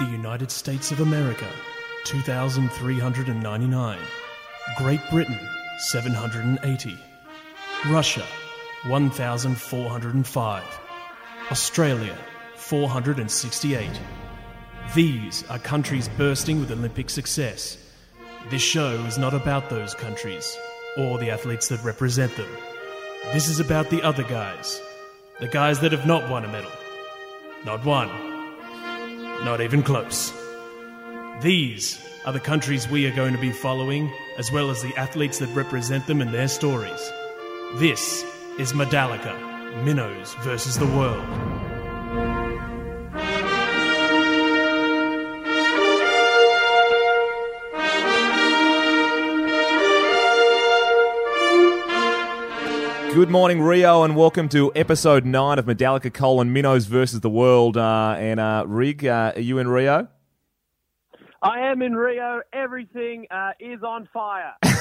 The United States of America, 2,399. Great Britain, 780. Russia, 1,405. Australia, 468. These are countries bursting with Olympic success. This show is not about those countries or the athletes that represent them. This is about the other guys. The guys that have not won a medal. Not one. Not even close. These are the countries we are going to be following, as well as the athletes that represent them and their stories. This is Medallica, Minnows versus the World. Good morning, Rio, and welcome to episode nine of Medallica colon Minnows versus the World. Uh, and uh, Rig, uh, are you in Rio? I am in Rio. Everything uh, is on fire.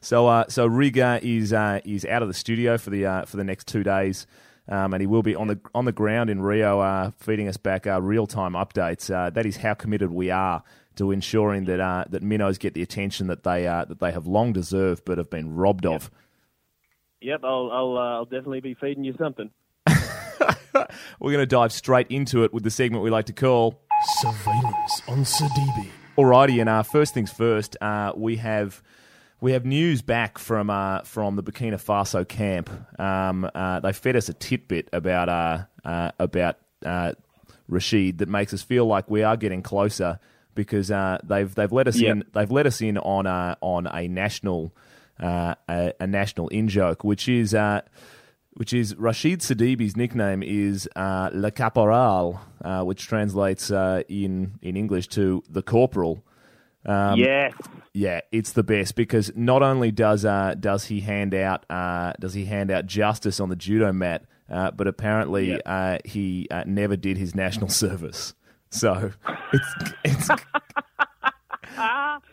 So, uh, so Rig uh, is uh, is out of the studio for the uh, for the next two days, um, and he will be on the on the ground in Rio, uh, feeding us back uh, real time updates. Uh, that is how committed we are to ensuring that uh, that minnows get the attention that they uh, that they have long deserved, but have been robbed of. yep, I'll I'll, uh, I'll definitely be feeding you something. We're going to dive straight into it with the segment we like to call Surveillance on Sidibe. Alrighty, and uh, first things first, uh, we have we have news back from uh, from the Burkina Faso camp. Um, uh, they fed us a tidbit about uh, uh, about uh, Rashid that makes us feel like we are getting closer because uh, they've they've let us Yep. in they've let us in on a on a national uh, a, a national in joke, which is. Uh, which is Rashid Sidibe's nickname is uh, Le Caporal, uh, which translates uh, in in English to the corporal. Um, yes. yeah, it's the best because not only does uh, does he hand out uh, does he hand out justice on the judo mat, uh, but apparently Yep. uh, he uh, never did his national service. So it's it's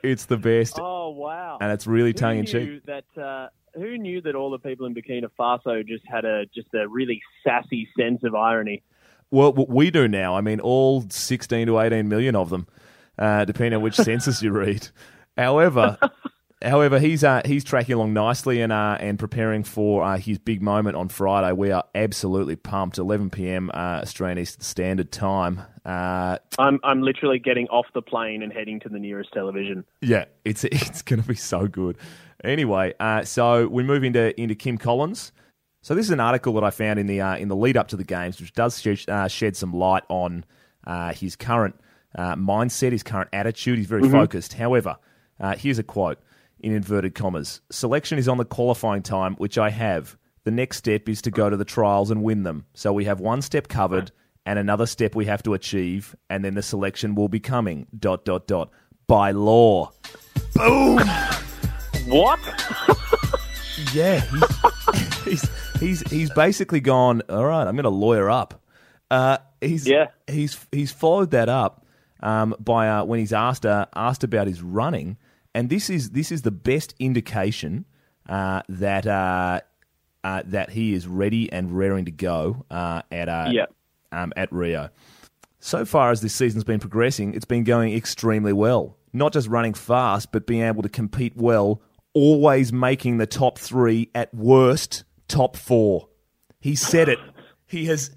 it's the best, Oh wow. and it's really tongue in cheek. That uh, who knew that all the people in Burkina Faso just had a just a really sassy sense of irony. Well, what we do now. I mean, all 16 to 18 million of them, uh, depending on which census you read. However, however, he's uh, he's tracking along nicely and uh, and preparing for uh, his big moment on Friday. We are absolutely pumped. 11 p.m. Uh, Australian Eastern Standard Time. Uh, I'm I'm literally getting off the plane and heading to the nearest television. yeah, it's it's going to be so good. Anyway, uh, so we move into into Kim Collins. So this is an article that I found in the uh, in the lead up to the games, which does sh- uh, shed some light on uh, his current uh, mindset, his current attitude. He's very focused. However, uh, here's a quote in inverted commas: "Selection is on the qualifying time, which I have. The next step is to go to the trials and win them. So we have one step covered, and another step we have to achieve, and then the selection will be coming. Dot dot dot by law." Boom! What? Yeah, he's, he's he's he's basically gone. All right, I'm going to lawyer up. Uh, he's Yeah. he's he's followed that up um, by uh, when he's asked uh, asked about his running, and this is this is the best indication uh, that uh, uh, that he is ready and raring to go uh, at uh, Yeah. um, at Rio. So far as this season's been progressing, it's been going extremely well. Not just running fast, but being able to compete well, always making the top three, at worst, top four. He said it. He has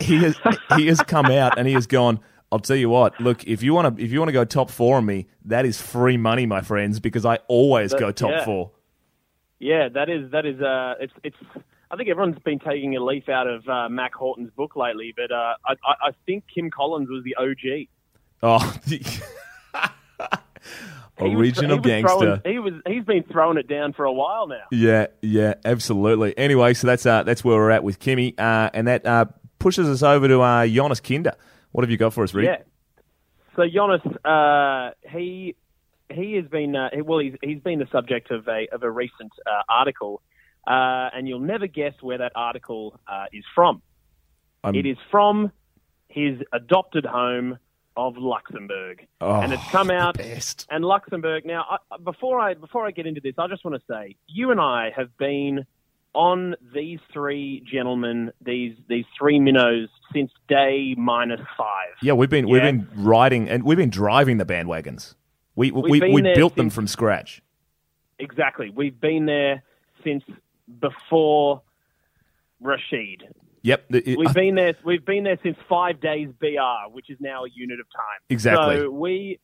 he has he has come out and he has gone, I'll tell you what, look, if you want to if you want to go top four on me, that is free money, my friends, because I always That- go top yeah. four. Yeah, that is that is uh, it's it's. I think everyone's been taking a leaf out of uh, Mack Horton's book lately, but uh, I, I I think Kim Collins was the OG. Oh He was- Original he was gangster. throwing- he was he's been throwing it down for a while now. Yeah, yeah, absolutely. Anyway, so that's uh, that's where we're at with Kimmy, uh, and that uh, pushes us over to uh, Jonas Kinde. What have you got for us, Rick? Yeah. So Jonas, uh, he he has been uh, well, he's he's been the subject of a of a recent uh, article, uh, and you'll never guess where that article uh, is from. I'm- It is from his adopted home of Luxembourg, Oh, and it's come out. best. And Luxembourg. Now, I, before I before I get into this, I just want to say you and I have been on these three gentlemen, these these three minnows since day minus five. Yeah, we've been we've been riding and we've been driving the bandwagons. We we, we there built them from scratch. Exactly. We've been there since before Rashid. Yep. We've been there. We've been there since five days BR, which is now a unit of time. Exactly. So we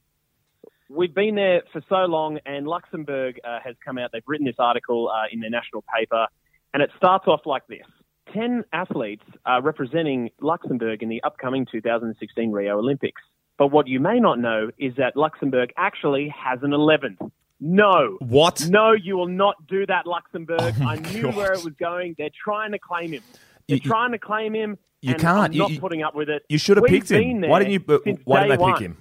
we've been there for so long, and Luxembourg uh, has come out. They've written this article uh, in their national paper, and it starts off like this: Ten athletes are representing Luxembourg in the upcoming 2016 Rio Olympics. But what you may not know is that Luxembourg actually has an 11th. No. what? No, you will not do that, Luxembourg. Oh I knew God. where it was going. They're trying to claim him. They're You- trying to claim him. you and can't. I'm not you- putting up with it. You should have We've picked him. Why didn't you? Why did they pick one. him?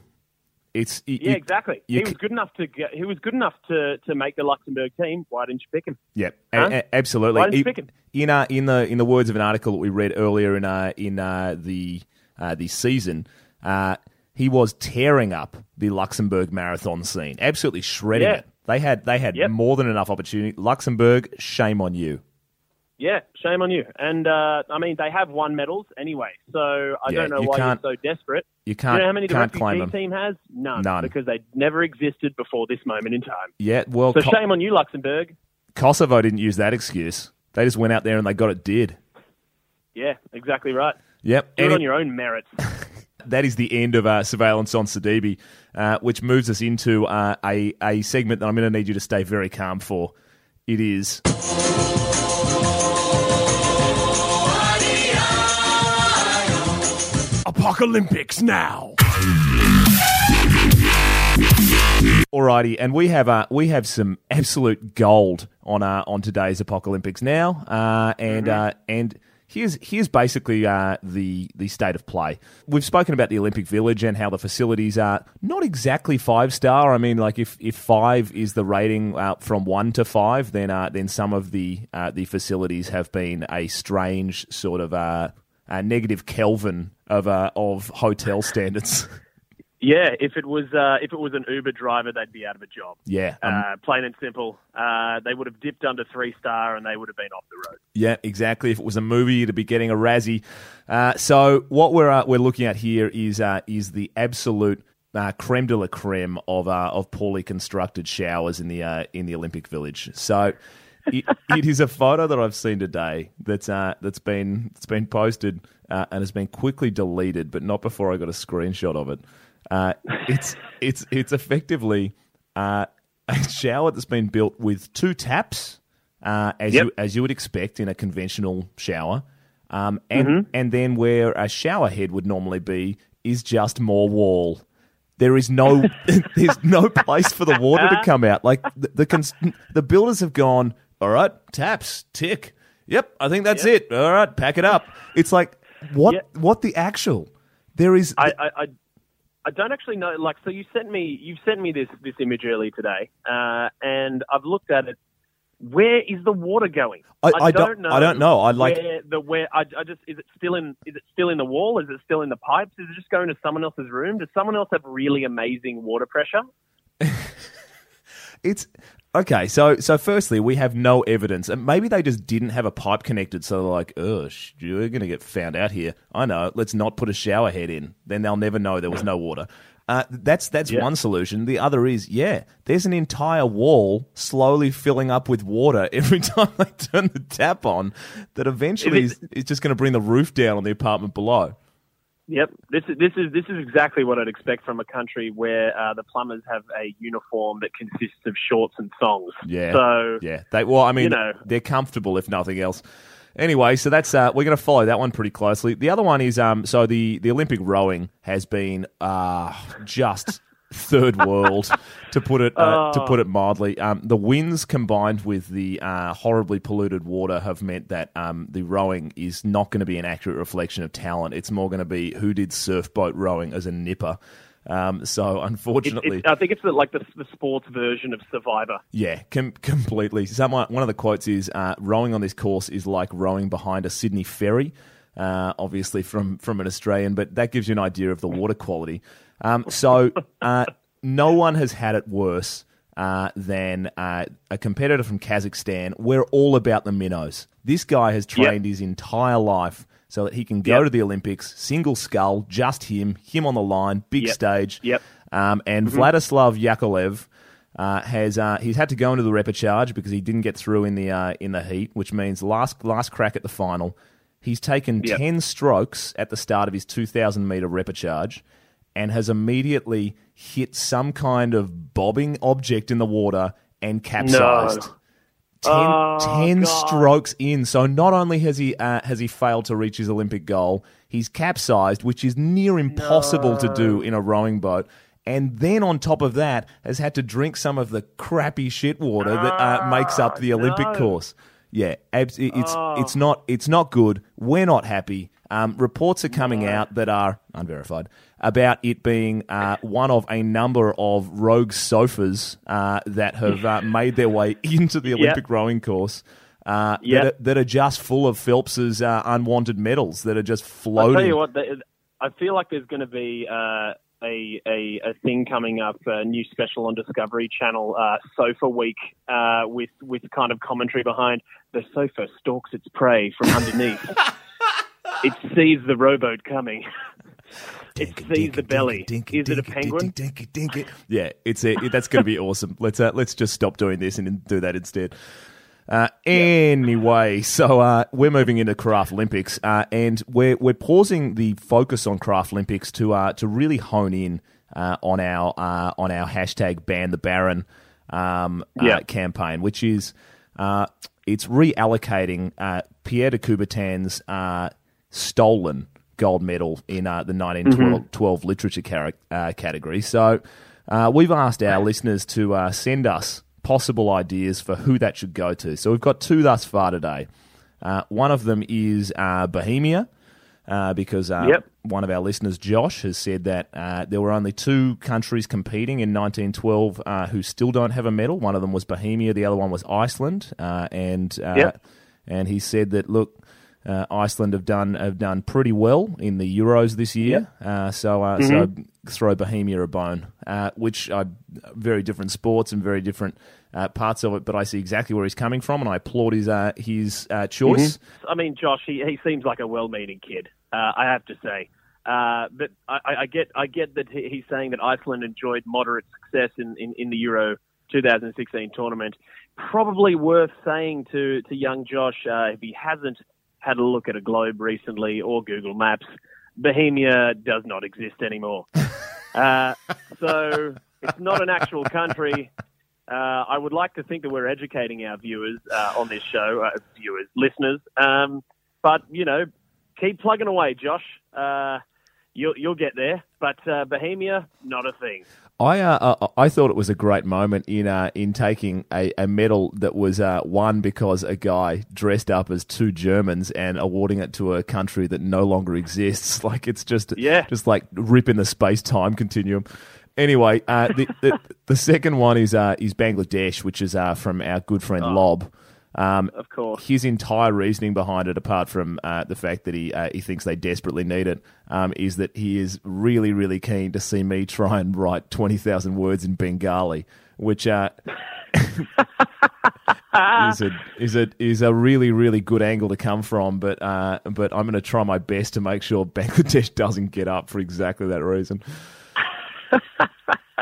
It's you, Yeah, you- exactly. you he was good enough to get, he was good enough to, to make the Luxembourg team. Why didn't you pick him? Yeah, Huh? a- absolutely. Why didn't you In- pick him? In uh, in the in the words of an article that we read earlier in uh, in uh, the uh, the season, uh, he was tearing up the Luxembourg marathon scene, absolutely shredding Yeah. it. They had they had Yep. more than enough opportunity. Luxembourg, shame on you. Yeah, shame on you. And uh, I mean, they have won medals anyway, so I Yeah, don't know you why you're so desperate. You can't you know how many the can't refugee them. team has? None, None. because they never existed before this moment in time. Yeah, well, So Ko- shame on you, Luxembourg. Kosovo didn't use that excuse. They just went out there and they got it did. Yeah, exactly right. Yep. Do it on your own merits. that is the end of uh, surveillance on Sidibe, uh, which moves us into uh, a a segment that I'm going to need you to stay very calm for. It is. Apocalyptics now. Alrighty, and we have uh, we have some absolute gold on uh, on today's Apocalyptics now, uh, and uh, and here's here's basically uh, the the state of play. We've spoken about the Olympic Village and how the facilities are not exactly five star. I mean, like if, if five is the rating uh, from one to five, then uh, then some of the uh, the facilities have been a strange sort of uh, uh, negative Kelvin of uh, of hotel standards. Yeah, if it was uh, if it was an Uber driver, they'd be out of a job. yeah, um, Uh, plain and simple. Uh, they would have dipped under three star and they would have been off the road. Yeah, exactly. If it was a movie, it'd be getting a Razzie. Uh, so what we're uh, we're looking at here is uh, is the absolute uh, creme de la creme of uh, of poorly constructed showers in the uh, in the Olympic Village. So. it, it is a photo that I've seen today that's uh, that's been it's been posted uh, and has been quickly deleted, but not before I got a screenshot of it. Uh, it's it's it's effectively uh, a shower that's been built with two taps, uh, as Yep. you as you would expect in a conventional shower, um, and and then where a shower head would normally be is just more wall. There is no there's no place for the water to come out. Like the the, cons- the builders have gone. All right, taps tick. Yep, I think that's it. All right, pack it up. It's like what Yeah. what the actual there is. I, I, I, I don't actually know. Like, so you sent me you've sent me this this image earlier today, uh, and I've looked at it. Where is the water going? I- I don't- don't know. I don't know. I like- where the where. I, I just is it still in is it still in the wall? Is it still in the pipes? Is it just going to someone else's room? Does someone else have really amazing water pressure? It's okay. So, so firstly, we have no evidence, and maybe they just didn't have a pipe connected. So they're like, "Oh, sh- we're going to get found out here." I know. Let's not put a shower head in. Then they'll never know there was no water. Uh, that's that's Yeah. one solution. The other is, yeah, there's an entire wall slowly filling up with water every time they turn the tap on. That eventually Is is, is just going to bring the roof down on the apartment below. Yep, this is this is this is exactly what I'd expect from a country where uh, the plumbers have a uniform that consists of shorts and thongs. Yeah. So Yeah. They well, I mean, You know. they're comfortable if nothing else. Anyway, so that's uh, we're going to follow that one pretty closely. The other one is um, so the the Olympic rowing has been uh, just third world to put it uh, to Oh. put it mildly. Um, the winds combined with the uh, horribly polluted water have meant that um, the rowing is not going to be an accurate reflection of talent. It's more going to be who did surfboat rowing as a nipper. Um, so it, unfortunately, it, I think it's the, like the, the sports version of Survivor. yeah, com- completely. Someone, one of the quotes is uh, rowing on this course is like rowing behind a Sydney ferry. Uh, obviously from from an Australian, but that gives you an idea of the water quality. Um, so uh, no one has had it worse uh, than uh, a competitor from Kazakhstan. We're all about the minnows. This guy has trained Yep. his entire life so that he can go Yep. to the Olympics, single scull, just him, him on the line, big Yep. stage. Yep. Um, and Vladislav Yakovlev uh, has uh, he's had to go into the repechage because he didn't get through in the uh, in the heat, which means last last crack at the final. He's taken Yep. ten strokes at the start of his two thousand meter repechage, and has immediately hit some kind of bobbing object in the water and capsized. No. 10, Oh, 10 strokes in. So not only has he uh, has he failed to reach his Olympic goal, he's capsized, which is near impossible to do in a rowing boat. And then on top of that, has had to drink some of the crappy shit water that uh, makes up the Olympic no. course. Yeah, abs- it- it's Oh. it's not it's not good. We're not happy. Um, reports are coming out that are unverified about it being uh, one of a number of rogue sofas uh, that have uh, made their way into the Olympic rowing course. Uh, Yep. that, are, that are just full of Phelps's uh, unwanted medals that are just I'll floating. tell you what, I feel like there's going to be uh, a, a a thing coming up, a new special on Discovery Channel, uh, Sofa Week, uh, with with kind of commentary behind the sofa stalks its prey from underneath. it sees the rowboat coming. it sees the belly. Is it a penguin? Yeah, it's it- that's going to be awesome. Let's uh, let's just stop doing this and do that instead. Uh, anyway, so uh, we're moving into Craft Olympics, uh, and we're we're pausing the focus on Craft Olympics to uh, to really hone in uh, on our uh, on our hashtag Ban the Baron um, Yeah. uh, campaign, which is uh, it's reallocating uh, Pierre de Coubertin's uh, stolen gold medal in uh, the 1912 literature car- uh, category. So uh, we've asked our listeners to uh, send us possible ideas for who that should go to. So we've got two thus far today. Uh, one of them is uh, Bohemia. Uh, because uh, Yep. one of our listeners, Josh, has said that uh, there were only two countries competing in 1912 uh, who still don't have a medal. One of them was Bohemia, the other one was Iceland, uh, and uh, Yep. and he said that look, uh, Iceland have done have done pretty well in the Euros this year. Uh, so uh, so throw Bohemia a bone, uh, which are very different sports and very different uh, parts of it. But I see exactly where he's coming from, and I applaud his uh, his uh, choice. I mean, Josh, he, he seems like a well-meaning kid. Uh, I have to say, uh, but I, I- get I get that he's saying that Iceland enjoyed moderate success in, in, in the Euro 2016 tournament. Probably worth saying to to young Josh uh, if he hasn't had a look at a globe recently or Google Maps, Bohemia does not exist anymore. uh, so it's not an actual country. Uh, I would like to think that we're educating our viewers uh, on this show, uh, viewers, listeners. Um, but you know, keep plugging away, Josh. Uh, you'll you'll get there. But uh, Bohemia, not a thing. I uh, uh, I thought it was a great moment in uh, in taking a, a medal that was uh, won because a guy dressed up as two Germans and awarding it to a country that no longer exists. Like it's just Yeah. just like ripping the space time continuum. Anyway, uh, the, the the second one is uh, is Bangladesh, which is uh, from our good friend Lob. Um, Of course. his entire reasoning behind it, apart from uh, the fact that he uh, he thinks they desperately need it, um, is that he is really really keen to see me try and write twenty thousand words in Bengali, which uh, is a is a is a really really good angle to come from. But uh, but I'm going to try my best to make sure Bangladesh doesn't get up for exactly that reason.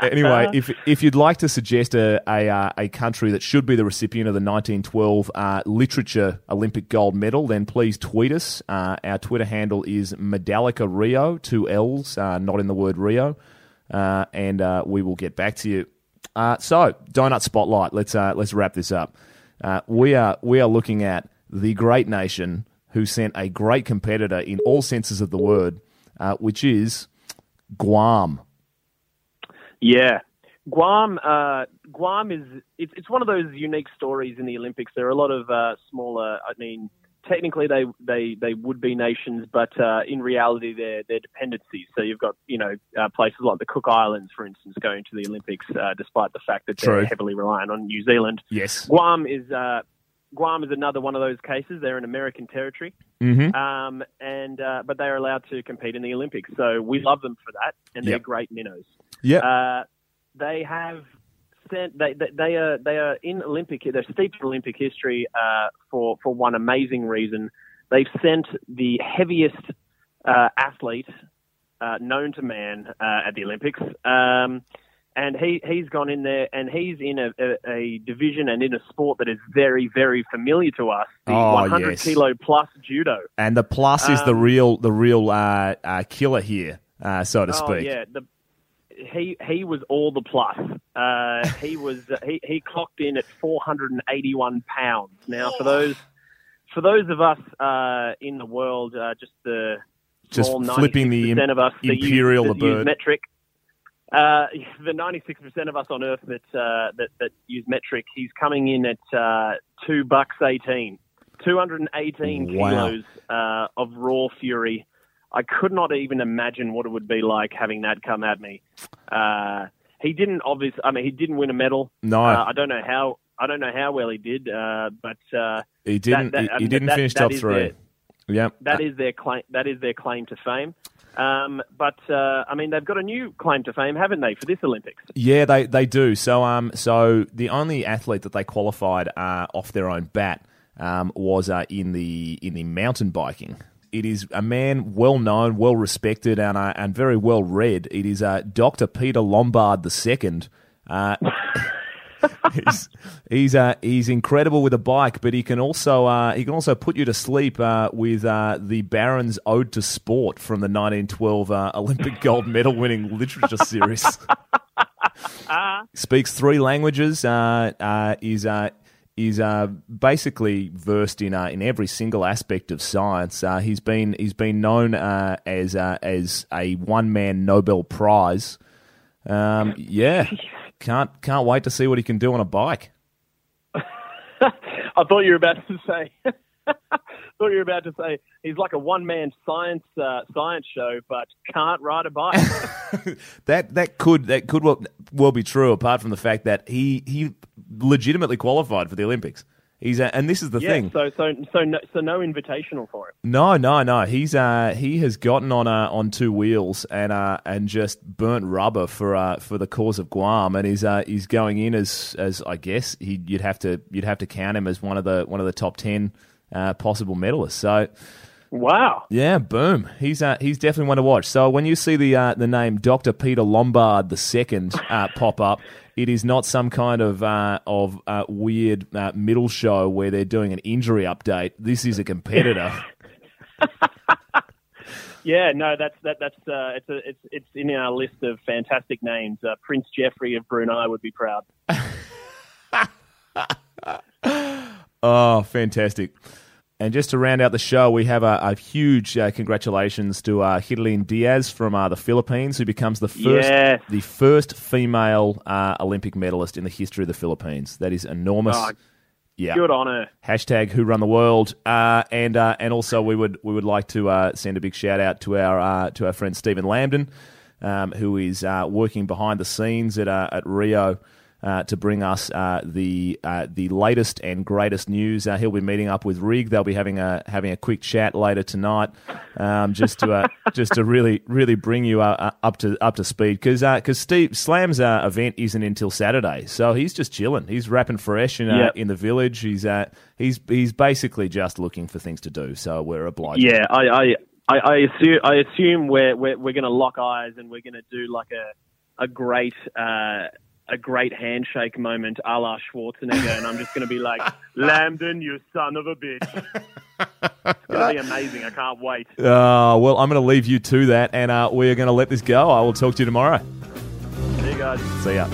anyway, if if you'd like to suggest a a, uh, a country that should be the recipient of the 1912 uh, literature Olympic gold medal, then please tweet us. Uh, our Twitter handle is Medallica Rio, two L's, uh, not in the word Rio, uh, and uh, we will get back to you. So, donut spotlight. Let's let's wrap this up. We are we are looking at the great nation who sent a great competitor in all senses of the word, which is Guam. Yeah. Guam, uh, Guam is it's, it's one of those unique stories in the Olympics. There are a lot of uh, smaller. I mean, technically they they they would be nations, but uh, in reality they're they're dependencies. So you've got you know uh, places like the Cook Islands, for instance, going to the Olympics, uh, despite the fact that True. they're heavily reliant on New Zealand. Yes. Guam is uh, Guam is another one of those cases. They're an American territory, Mm-hmm. um, and uh, but they are allowed to compete in the Olympics. So we love them for that, and they're Yep. great minnows. Yeah. Uh, they have sent they they, they are they are in Olympic they're steeped in Olympic history uh, for for one amazing reason. They've sent the heaviest uh, athlete uh, known to man uh, at the Olympics. Um, and he, he's gone in there and he's in a, a, a, division and in a sport that is very, very familiar to us the Oh, 100 yes. kilo plus judo. And the plus is the Um, real the real uh, uh, killer here, uh, so to Oh, speak. yeah. The, he, he was all the plus. Uh, he, was, he, he clocked in at 481 pounds. Now, for those, for those of us uh, in the world, uh, just the Just flipping the 96% of us imperial the bird. metric. Uh, the 96% of us on Earth that, uh, that that use metric, he's coming in at uh, two bucks eighteen, 218 Wow. kilos uh, of raw fury. I could not even imagine what it would be like having that come at me. Uh, he didn't obviously. I mean, he didn't win a medal. No, Uh, I don't know how. I don't know how well he did, uh, but uh, he didn't. that- he, he didn't that- finish that top three. their- Yep. that is their claim. That is their claim to fame. Um, but uh, I mean, they've got a new claim to fame, haven't they, for this Olympics? Yeah, they, they do. So um so the only athlete that they qualified uh, off their own bat um, was uh, in the in the mountain biking. It is a man well known, well respected, and uh, and very well read. It is uh, Doctor Peter Lombard II. He's he's uh, he's incredible with a bike, but he can also uh, he can also put you to sleep uh, with uh, the Baron's Ode to Sport from the 1912 uh, Olympic gold medal winning literature series. Speaks three languages. Uh, uh, is uh, is uh, basically versed in uh, in every single aspect of science. Uh, he's been he's been known uh, as uh, as a one man Nobel Prize. Um, yeah, can't can't wait to see what he can do on a bike. I thought you were about to say. thought you were about to say he's like a one-man science uh, science show, but can't ride a bike. That that could that could well, well be true. Apart from the fact that he he legitimately qualified for the Olympics. He's a, and this is the yeah, thing. so so so no, so no invitational for him. No, no, no. He's uh he has gotten on uh, on two wheels and uh and just burnt rubber for uh for the cause of Guam and he's uh he's going in as as I guess he you'd have to you'd have to count him as one of the one of the top ten uh, possible medalists. So Wow. yeah, boom. He's uh, he's definitely one to watch. So when you see the uh, the name Dr. Peter Lombard the second uh, pop up, it is not some kind of uh, of uh, weird uh, middle show where they're doing an injury update. This is a competitor. Yeah, no, that's that that's uh, it's a, it's it's in our list of fantastic names. Uh, Prince Jeffrey of Brunei would be proud. Oh, fantastic. And just to round out the show, we have a, a huge uh, congratulations to uh, Hidilyn Diaz from uh, the Philippines, who becomes the first Yes. the first female uh, Olympic medalist in the history of the Philippines. That is enormous. Oh, yeah. Good on her. Hashtag Who Run the World, uh, and uh, and also we would we would like to uh, send a big shout out to our uh, to our friend Stephen Lambden, um, who is uh, working behind the scenes at uh, at Rio. Uh, to bring us uh, the uh, the latest and greatest news, uh, he'll be meeting up with Rig. They'll be having a having a quick chat later tonight, um, just to uh, just to really really bring you up to up to speed because because Steve Slam's uh, event isn't until Saturday, so he's just chilling. He's rapping fresh in uh, Yep. in the village. He's uh, he's he's basically just looking for things to do. So we're obliged. Yeah, I I, I, I assume I assume we're we're, we're going to lock eyes and we're going to do like a a great uh, a great handshake moment, a la Schwarzenegger, and I'm just going to be like, Lambden, you son of a bitch. it's going to be amazing. I can't wait. Uh, well, I'm going to leave you to that, and uh, we're going to let this go. I will talk to you tomorrow. See you guys. See ya.